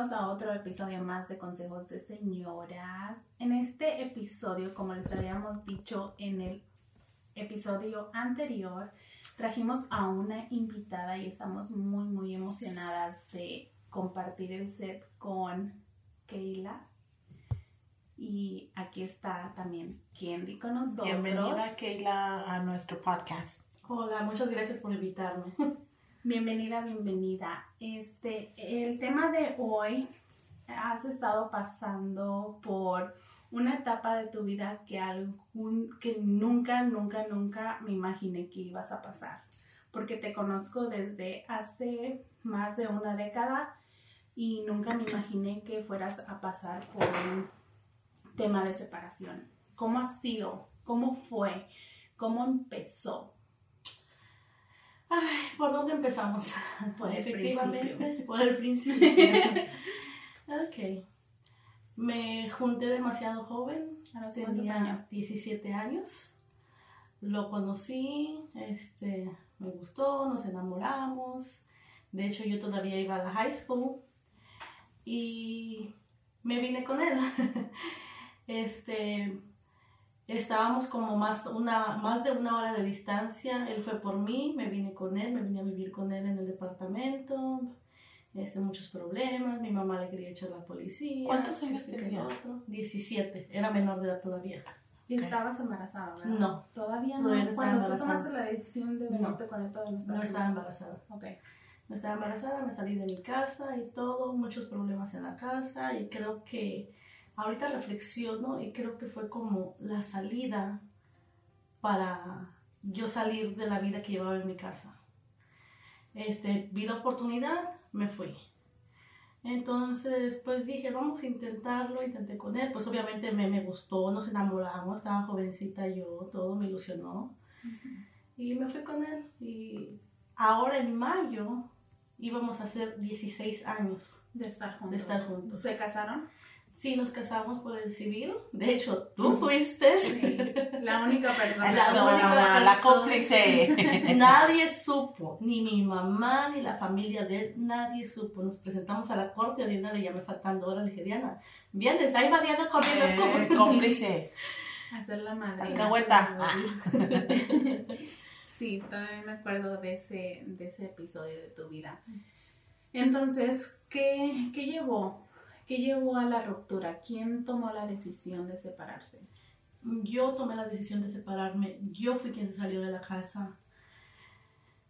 bienvenidos a otro episodio más de Consejos de Señoras. En este episodio, como les habíamos dicho en el episodio anterior, trajimos a una invitada y estamos muy, muy emocionadas de compartir el set con Keila. Y aquí está también Kendi con nosotros. Bienvenida Keila a nuestro podcast. Hola, muchas gracias por invitarme. Bienvenida, bienvenida. Este, el tema de hoy, has estado pasando por una etapa de tu vida que algún, que nunca, nunca, nunca me imaginé que ibas a pasar. Porque te conozco desde hace más de una década y nunca me imaginé que fueras a pasar por un tema de separación. ¿Cómo ha sido? ¿Cómo fue? ¿Cómo empezó? Ay, ¿por dónde empezamos? Por Efectivamente, principio. por el principio. ok. Me junté demasiado joven. ¿A los Tenía años? 17 años. Lo conocí, este, me gustó, nos enamoramos. De hecho, yo todavía iba a la high school y me vine con él. Este, estábamos como más, una, más de una hora de distancia. Él fue por mí, me vine con él, me vine a vivir con él en el departamento. Este, muchos problemas, mi mamá le quería echar a la policía. ¿Cuántos años tenía? lo otro. 17, era menor de edad todavía. Y estabas embarazada, ¿verdad? No. Todavía no. Todavía no estaba Cuando tú tomaste la decisión de venirte con él, todavía no estabas No estaba embarazada. Ok. No estaba embarazada, me salí de mi casa y todo, muchos problemas en la casa y creo que ahorita reflexiono y creo que fue como la salida para yo salir de la vida que llevaba en mi casa. Este, vi la oportunidad, me fui. Entonces, pues dije, vamos a intentarlo, intenté con él, pues obviamente me, me gustó, nos enamoramos, estaba jovencita yo, todo me ilusionó. Y me fui con él y ahora en mayo íbamos a hacer 16 años De estar juntos. de estar juntos. ¿Se casaron? Sí, nos casamos por el civil. De hecho, tú fuiste. Sí. La única persona. La única mamá, la persona- cómplice. Nadie supo, ni mi mamá, ni la familia de él, nadie supo. Nos presentamos a la corte a Diana, le llamé faltando horas, le dije, Diana, vienes, ahí va Diana corriendo. Eh, cómplice. Hacer la madre. Alcahueta. Ah. Sí, todavía me acuerdo de ese, de ese episodio de tu vida. Entonces, ¿qué, qué llevó? ¿Qué llevó a la ruptura? ¿Quién tomó la decisión de separarse? Yo tomé la decisión de separarme. Yo fui quien se salió de la casa.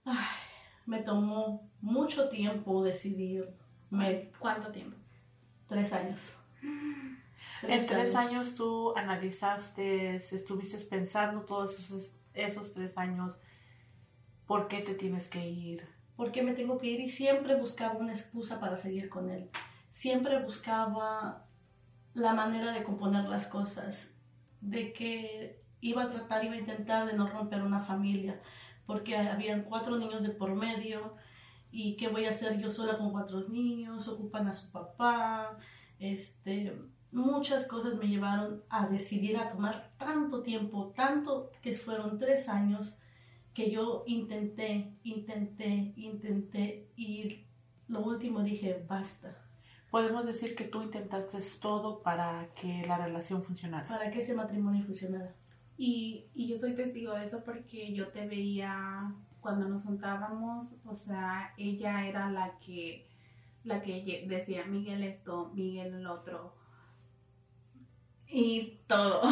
Ay, me tomó mucho tiempo decidir. Me, ¿Cuánto tiempo? tres años. En tres años tú analizaste, estuviste pensando todos esos, esos tres años, ¿por qué te tienes que ir? ¿Por qué me tengo que ir? Y siempre buscaba una excusa para seguir con él. Siempre buscaba la manera de componer las cosas, de que iba a tratar, iba a intentar de no romper una familia, porque habían cuatro niños de por medio y qué voy a hacer yo sola con cuatro niños, ocupan a su papá, este, muchas cosas me llevaron a decidir a tomar tanto tiempo, tanto que fueron tres años que yo intenté, intenté, intenté y lo último dije, basta, Podemos decir que tú intentaste todo para que la relación funcionara. para que ese matrimonio funcionara. Y, y yo soy testigo de eso porque yo te veía cuando nos juntábamos, o sea, ella era la que, la que decía Miguel esto, Miguel el otro. Y todo.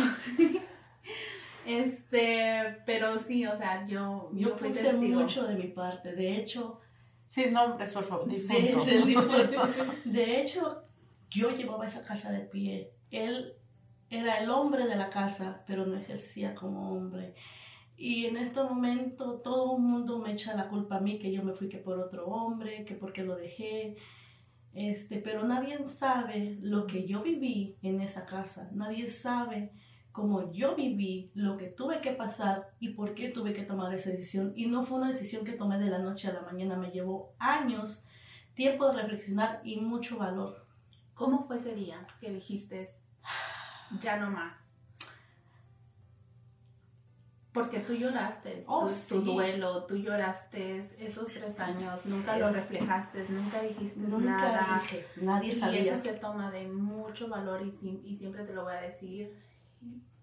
este, pero sí, o sea, yo, Yo fui puse testigo. mucho de mi parte, de hecho, Sin nombres, por favor, difunto. De hecho, yo llevaba esa casa de pie. Él era el hombre de la casa, pero no ejercía como hombre. Y en este momento todo el mundo me echa la culpa a mí, que yo me fui que por otro hombre, que porque lo dejé. Este, pero nadie sabe lo que yo viví en esa casa. Nadie sabe cómo yo viví, lo que tuve que pasar y por qué tuve que tomar esa decisión. Y no fue una decisión que tomé de la noche a la mañana, me llevó años, tiempo de reflexionar y mucho valor. ¿Cómo fue ese día que dijiste, ya no más? Porque tú lloraste oh, tu, duelo, tú lloraste esos tres años, nunca lo reflejaste, nunca dijiste nada. nadie sabía. Y eso se toma de mucho valor y, y, siempre te lo voy a decir,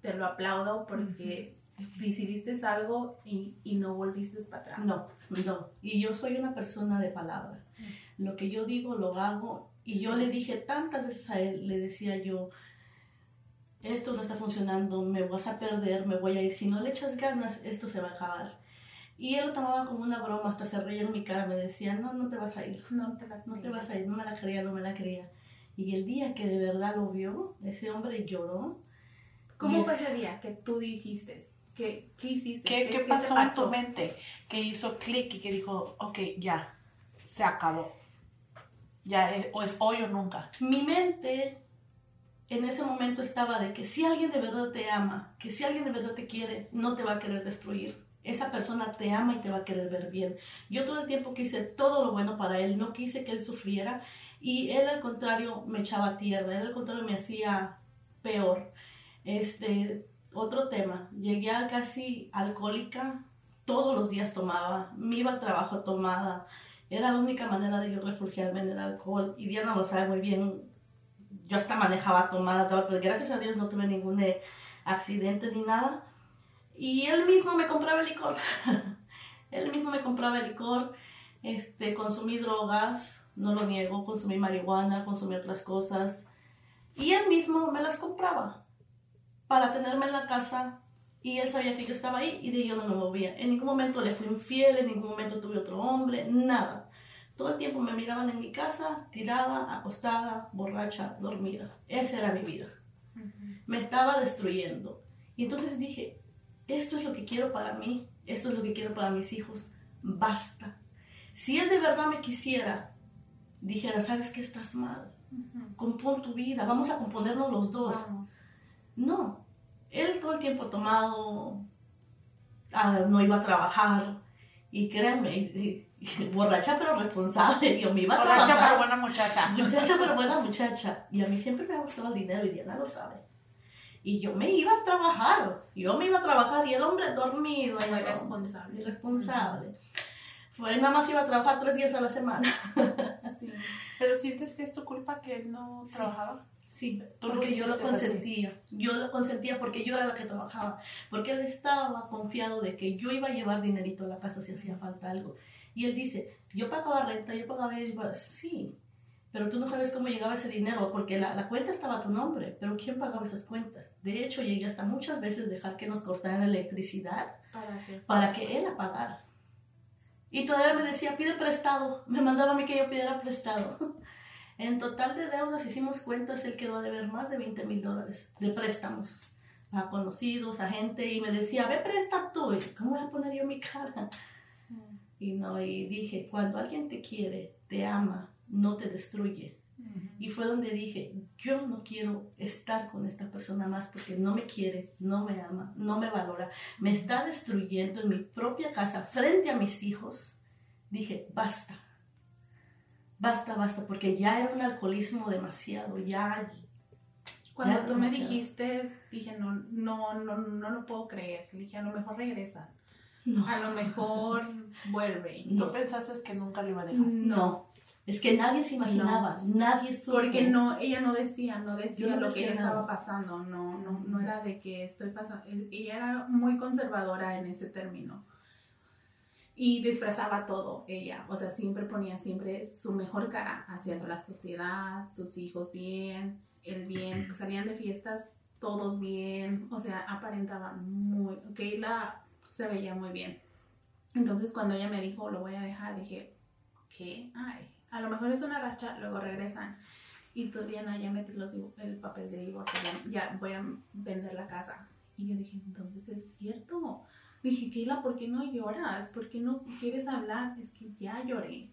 te lo aplaudo porque recibiste algo y, y, no volviste para atrás. No, no. Y yo soy una persona de palabra. Lo que yo digo, lo hago. Y yo le dije tantas veces a él, le decía yo, esto no está funcionando, me vas a perder, me voy a ir, si no le echas ganas, esto se va a acabar. Y él lo tomaba como una broma, hasta se reía en mi cara, me decía, no, no te vas a ir, no te, no te vas a ir, no me la creía, no me la creía. Y el día que de verdad lo vio, ese hombre lloró. ¿Cómo fue ese día que tú dijiste? ¿Qué, qué hiciste? ¿Qué, ¿Qué, pasó, en tu mente? Que hizo clic y que dijo, ok, ya, se acabó. Ya, o es hoy o nunca. Mi mente en ese momento estaba de que si alguien de verdad te ama, que si alguien de verdad te quiere, no te va a querer destruir. Esa persona te ama y te va a querer ver bien. Yo todo el tiempo quise todo lo bueno para él, no quise que él sufriera y él al contrario me echaba tierra, él al contrario me hacía peor. Este, otro tema, llegué a casi alcohólica, todos los días tomaba, me iba al trabajo tomada, era la única manera de yo refugiarme en el alcohol y Diana lo sabe muy bien, yo hasta manejaba tomada, gracias a Dios no tuve ningún eh, accidente ni nada. Y él mismo me compraba el licor. él mismo me compraba el licor. Este, consumí drogas, no lo niego, consumí marihuana, consumí otras cosas. Y él mismo me las compraba para tenerme en la casa y él sabía que yo estaba ahí y de yo no me movía. En ningún momento le fui infiel, en ningún momento tuve otro hombre, nada. Todo el tiempo me miraban en mi casa, tirada, acostada, borracha, dormida. Esa era mi vida. Me estaba destruyendo. Y entonces dije, esto es lo que quiero para mí, esto es lo que quiero para mis hijos. Basta. Si él de verdad me quisiera, dijera, ¿sabes que estás mal? Compón tu vida, vamos a componernos los dos. No, él todo el tiempo tomado, ah, no iba a trabajar. Y créanme, borracha pero responsable. Yo me iba a Borracha pero buena muchacha. Muchacha pero buena muchacha. Y a mí siempre me ha gustado el dinero y Diana lo sabe. Y yo me iba a trabajar. Yo me iba a trabajar y el hombre dormido. Muy responsable. Irresponsable. Fue, nada más iba a trabajar tres días a la semana. sí. Pero sientes que es tu culpa que él no trabajaba. Sí, porque yo lo consentía. Yo lo consentía porque yo era la que trabajaba. Porque él estaba confiado de que yo iba a llevar dinerito a la casa si hacía falta algo. Y él dice, yo pagaba renta, yo pagaba... Sí, pero tú no sabes cómo llegaba ese dinero, porque la, la, cuenta estaba a tu nombre, pero ¿quién pagaba esas cuentas? De hecho, llegué hasta muchas veces dejar que nos cortaran la electricidad ¿Para, qué? para que él la pagara. Y todavía me decía, pide prestado. Me mandaba a mí que yo pidiera prestado. en total de deudas hicimos cuentas, él quedó a deber más de 20 mil dólares de préstamos a conocidos, a gente, y me decía, ve, presta tú. ¿Cómo voy a poner yo mi cara? Sí. Y, no, y dije, cuando alguien te quiere, te ama, no te destruye. Y fue donde dije, yo no quiero estar con esta persona más porque no me quiere, no me ama, no me valora, me está destruyendo en mi propia casa, frente a mis hijos. Dije, basta, basta, basta, porque ya era un alcoholismo demasiado, ya... Cuando tú me dijiste, dije, no, no, no, no lo puedo creer. Dije, a lo mejor regresa. A lo mejor vuelve. ¿No pensaste que nunca le iba a dejar? No. Es que nadie se imaginaba, nadie supo. Porque no, ella no decía, no decía lo que estaba pasando, no, no, no era de que estoy pasando, ella era muy conservadora en ese término. Y disfrazaba todo ella, o sea, siempre ponía siempre su mejor cara hacia la sociedad, sus hijos bien, el bien, salían de fiestas todos bien, o sea, aparentaba muy, que la se veía muy bien. Entonces cuando ella me dijo, lo voy a dejar, dije, ¿qué? Ay, a lo mejor es una racha, luego regresan. Y tú, Diana, ya metí el papel de divorcio, ya, voy a vender la casa. Y yo dije, entonces es cierto. Dije, Keila, ¿por qué no lloras? ¿Por qué no quieres hablar? Es que ya lloré.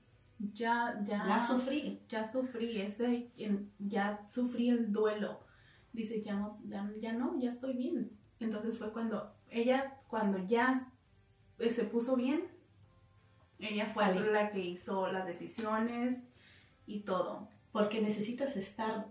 Ya, ya. Ya sufrí. Ya sufrí, ese, ya sufrí el duelo. Dice, ya no, ya, ya no, ya estoy bien. Entonces fue cuando ella, cuando ya se puso bien, ella fue la que hizo las decisiones y todo. Porque necesitas estar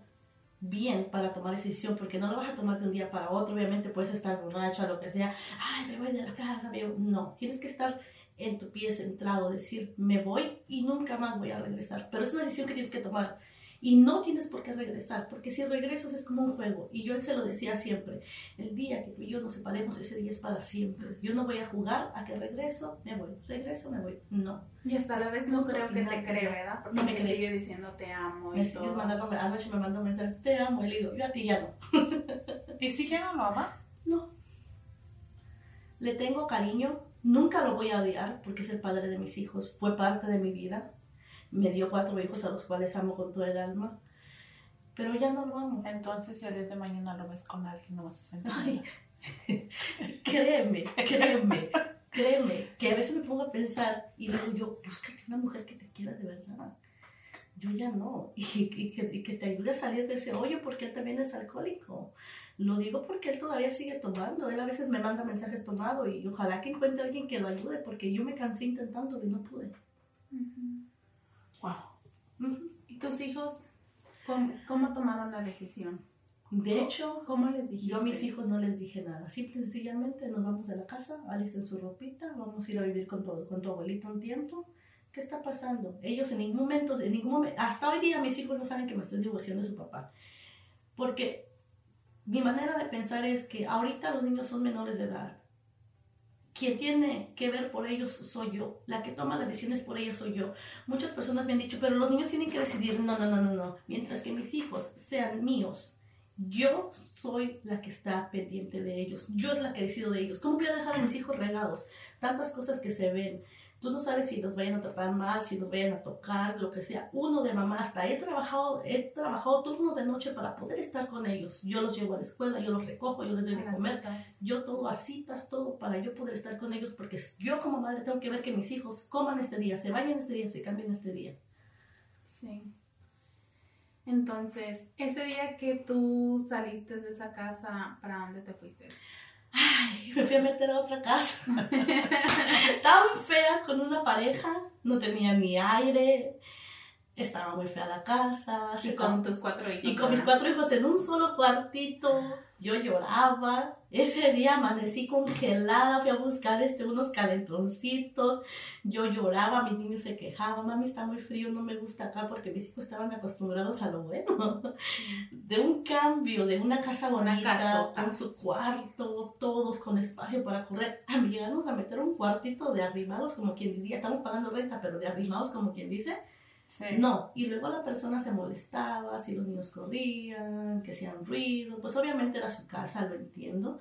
bien para tomar decisión, porque no lo vas a tomar de un día para otro, obviamente puedes estar borracha, lo que sea, ay, me voy de la casa, no, tienes que estar en tu pie centrado, decir, me voy y nunca más voy a regresar, pero es una decisión que tienes que tomar y no tienes por qué regresar, porque si regresas es como un juego. Y yo él se lo decía siempre, el día que tú y yo nos separemos, ese día es para siempre. Yo no voy a jugar a que regreso, me voy, regreso, me voy. No. Y hasta la vez no creo que te cree, ¿verdad? Porque no me sigue diciendo te amo. Y me sigues mandando, anoche me mandó mensajes, te amo, y le digo, yo a ti ya no. ¿Y si no lo amas? No. Le tengo cariño, nunca lo voy a odiar porque es el padre de mis hijos, fue parte de mi vida me dio cuatro hijos a los cuales amo con todo el alma, pero ya no lo amo. Entonces, si el día de mañana lo ves con alguien, no vas a sentir. Ay, créeme, créeme, créeme, que a veces me pongo a pensar y digo yo, búscate una mujer que te quiera de verdad. Yo ya no, y, que, y que te ayude a salir de ese hoyo porque él también es alcohólico. Lo digo porque él todavía sigue tomando. Él a veces me manda mensajes tomado y ojalá que encuentre alguien que lo ayude porque yo me cansé intentando y no pude. Wow. ¿Y tus hijos cómo, tomaron la decisión? De hecho, ¿cómo les dijiste? Yo a mis hijos no les dije nada. Simple y sencillamente nos vamos a la casa, Alice en su ropita, vamos a ir a vivir con tu, con tu abuelito un tiempo. ¿Qué está pasando? Ellos en ningún momento, en ningún momento, hasta hoy día mis hijos no saben que me estoy divorciando de su papá. Porque mi manera de pensar es que ahorita los niños son menores de edad quien tiene que ver por ellos soy yo, la que toma las decisiones por ellos soy yo. Muchas personas me han dicho, pero los niños tienen que decidir, no, no, no, no, no, mientras que mis hijos sean míos, yo soy la que está pendiente de ellos, yo es la que decido de ellos. ¿Cómo voy a dejar a mis hijos regados? Tantas cosas que se ven. Tú no sabes si los vayan a tratar mal, si los vayan a tocar, lo que sea. Uno de mamá hasta he trabajado, he trabajado turnos de noche para poder estar con ellos. Yo los llevo a la escuela, yo los recojo, yo les doy de comer. Yo todo a citas, todo para yo poder estar con ellos porque yo como madre tengo que ver que mis hijos coman este día, se bañen este día, se cambien este día. Sí. Entonces, ese día que tú saliste de esa casa, ¿para dónde te fuiste? Ay, me fui a meter a otra casa. Tan fea con una pareja, no tenía ni aire, estaba muy fea la casa. Y con tus cuatro hijos. Y con mis cuatro hijos en un solo cuartito. Yo lloraba. Ese día amanecí congelada, fui a buscar este, unos calentoncitos. Yo lloraba, mis niños se quejaban, mami está muy frío, no me gusta acá porque mis hijos estaban acostumbrados a lo bueno. De un cambio, de una casa bonita, con su cuarto, todos con espacio para correr. A mí llegamos a meter un cuartito de arrimados, como quien diría, estamos pagando renta, pero de arrimados, como quien dice no, y luego la persona se molestaba, si los niños corrían, que hacían ruido, pues obviamente era su casa, lo entiendo,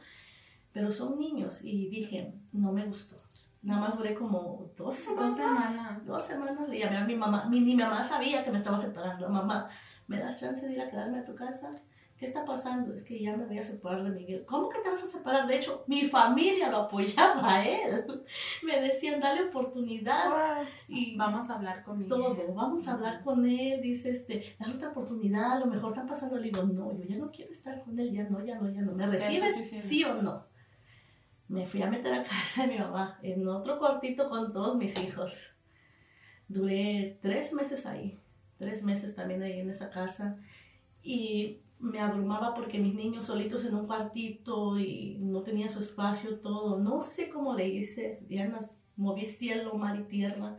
pero son niños y dije, no me gustó. Nada más duré como dos semanas. Dos semanas. Dos semanas. Le llamé a mi mamá. Mi, mi mamá sabía que me estaba separando. Mamá, ¿me das chance de ir a quedarme a tu casa? ¿Qué está pasando? Es que ya me voy a separar de Miguel. ¿Cómo que te vas a separar? De hecho, mi familia lo apoyaba a él. Me decían, dale oportunidad. Y vamos a hablar con Miguel. Todo, vamos a hablar con él. Dice, este, dale otra oportunidad, a lo mejor está pasando. Le digo, no, yo ya no quiero estar con él, ya no, ya no, ya no. ¿Me recibes? Sí, o no? Me fui a meter a casa de mi mamá, en otro cuartito con todos mis hijos. Duré tres meses ahí, tres meses también ahí en esa casa. Y me abrumaba porque mis niños solitos en un cuartito y no tenía su espacio todo. No sé cómo le hice. Diana, moví cielo, mar y tierra.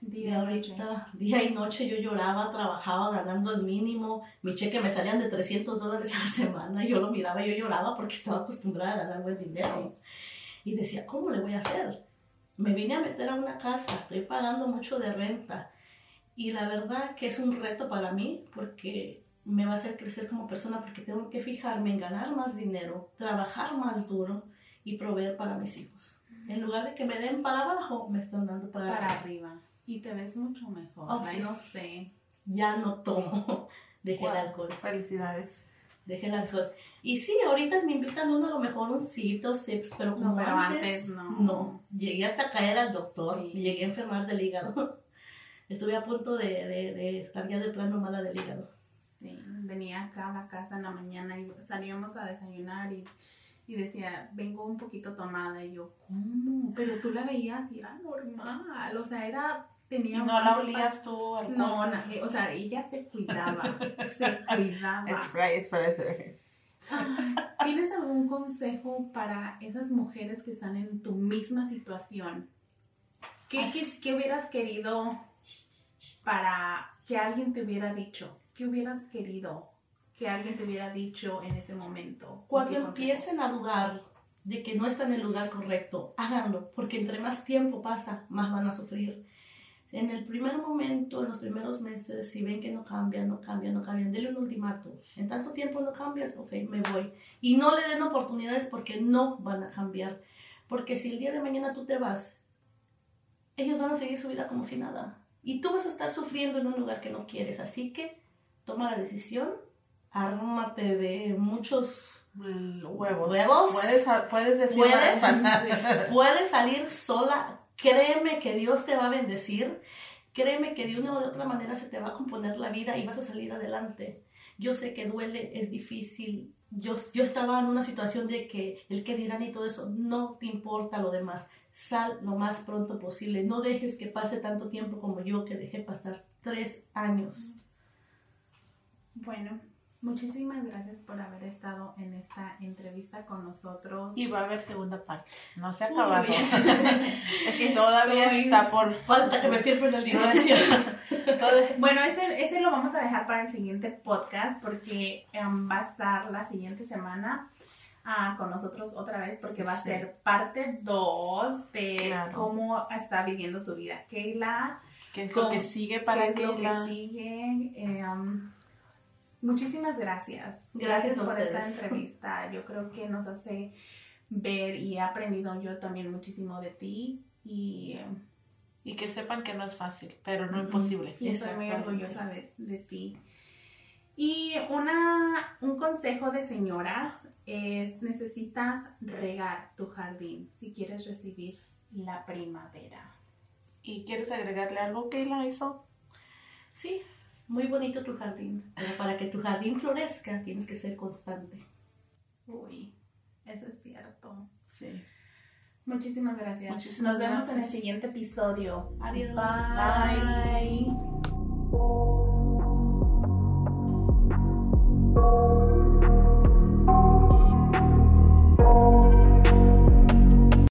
Día y ahorita, día y noche yo lloraba, trabajaba ganando el mínimo. Mi cheque me salían de 300 dólares a la semana. Yo lo miraba yo lloraba porque estaba acostumbrada a ganar buen dinero. Y decía, ¿cómo le voy a hacer? Me vine a meter a una casa, estoy pagando mucho de renta. Y la verdad que es un reto para mí porque me va a hacer crecer como persona porque tengo que fijarme en ganar más dinero, trabajar más duro y proveer para mis hijos. En lugar de que me den para abajo, me están dando para, para arriba. Y te ves mucho mejor. Oh, no sé. Ya no tomo. Dejé el alcohol. Felicidades. Dejé el alcohol. Y sí, ahorita me invitan uno a lo mejor un sí, dos sips, pero como antes, no. no. Llegué hasta caer al doctor. Llegué a enfermar del hígado. Estuve a punto de, de, de estar ya de plano mala del hígado. Sí, venía acá a la casa en la mañana y salíamos a desayunar y, y decía, vengo un poquito tomada. Y yo, ¿cómo? Pero tú la veías y era normal, o sea, era tenía ¿Y no la olías tú No, no, o sea, ella se cuidaba, se cuidaba. Spray, spray, ¿Tienes algún consejo para esas mujeres que están en tu misma situación? ¿Qué, qué, hubieras querido para que alguien te hubiera dicho? ¿Qué hubieras querido que alguien te hubiera dicho en ese momento? Cuando empiecen a dudar de que no está en el lugar correcto, háganlo, porque entre más tiempo pasa, más van a sufrir. En el primer momento, en los primeros meses, si ven que no cambian, no cambian, no cambian, denle un ultimato. En tanto tiempo no cambias, ok, me voy. Y no le den oportunidades porque no van a cambiar. Porque si el día de mañana tú te vas, ellos van a seguir su vida como si nada. Y tú vas a estar sufriendo en un lugar que no quieres. Así que toma la decisión, ármate de muchos huevos. huevos. Puedes, puedes decir puedes, puedes salir sola Créeme que Dios te va a bendecir. Créeme que de una o de otra manera se te va a componer la vida y vas a salir adelante. Yo sé que duele, es difícil. Yo, yo estaba en una situación de que el que dirán y todo eso, no te importa lo demás. Sal lo más pronto posible. No dejes que pase tanto tiempo como yo que dejé pasar tres años. Bueno, Muchísimas gracias por haber estado en esta entrevista con nosotros. Y va a haber segunda parte. No se ha acabado. es que todavía está por. Falta que me pierda el divorcio. bueno, ese, ese lo vamos a dejar para el siguiente podcast porque em, va a estar la siguiente semana. Ah, con nosotros otra vez porque va a ser parte 2 de cómo está viviendo su vida Keila. ¿Qué es lo que sigue para qué Es lo que sigue? Em, Muchísimas gracias. Gracias, por esta entrevista. Yo creo que nos hace ver y he aprendido yo también muchísimo de ti y, y que sepan que no es fácil, pero no imposible. Y estoy muy orgullosa de, de, ti. Y una, un consejo de señoras es necesitas regar tu jardín si quieres recibir la primavera. ¿Y quieres agregarle algo que la hizo? Sí, muy bonito tu jardín, pero para que tu jardín florezca tienes que ser constante. Uy, eso es cierto. Sí. Muchísimas gracias. Muchísimas Nos vemos en el siguiente episodio. Adiós. Bye.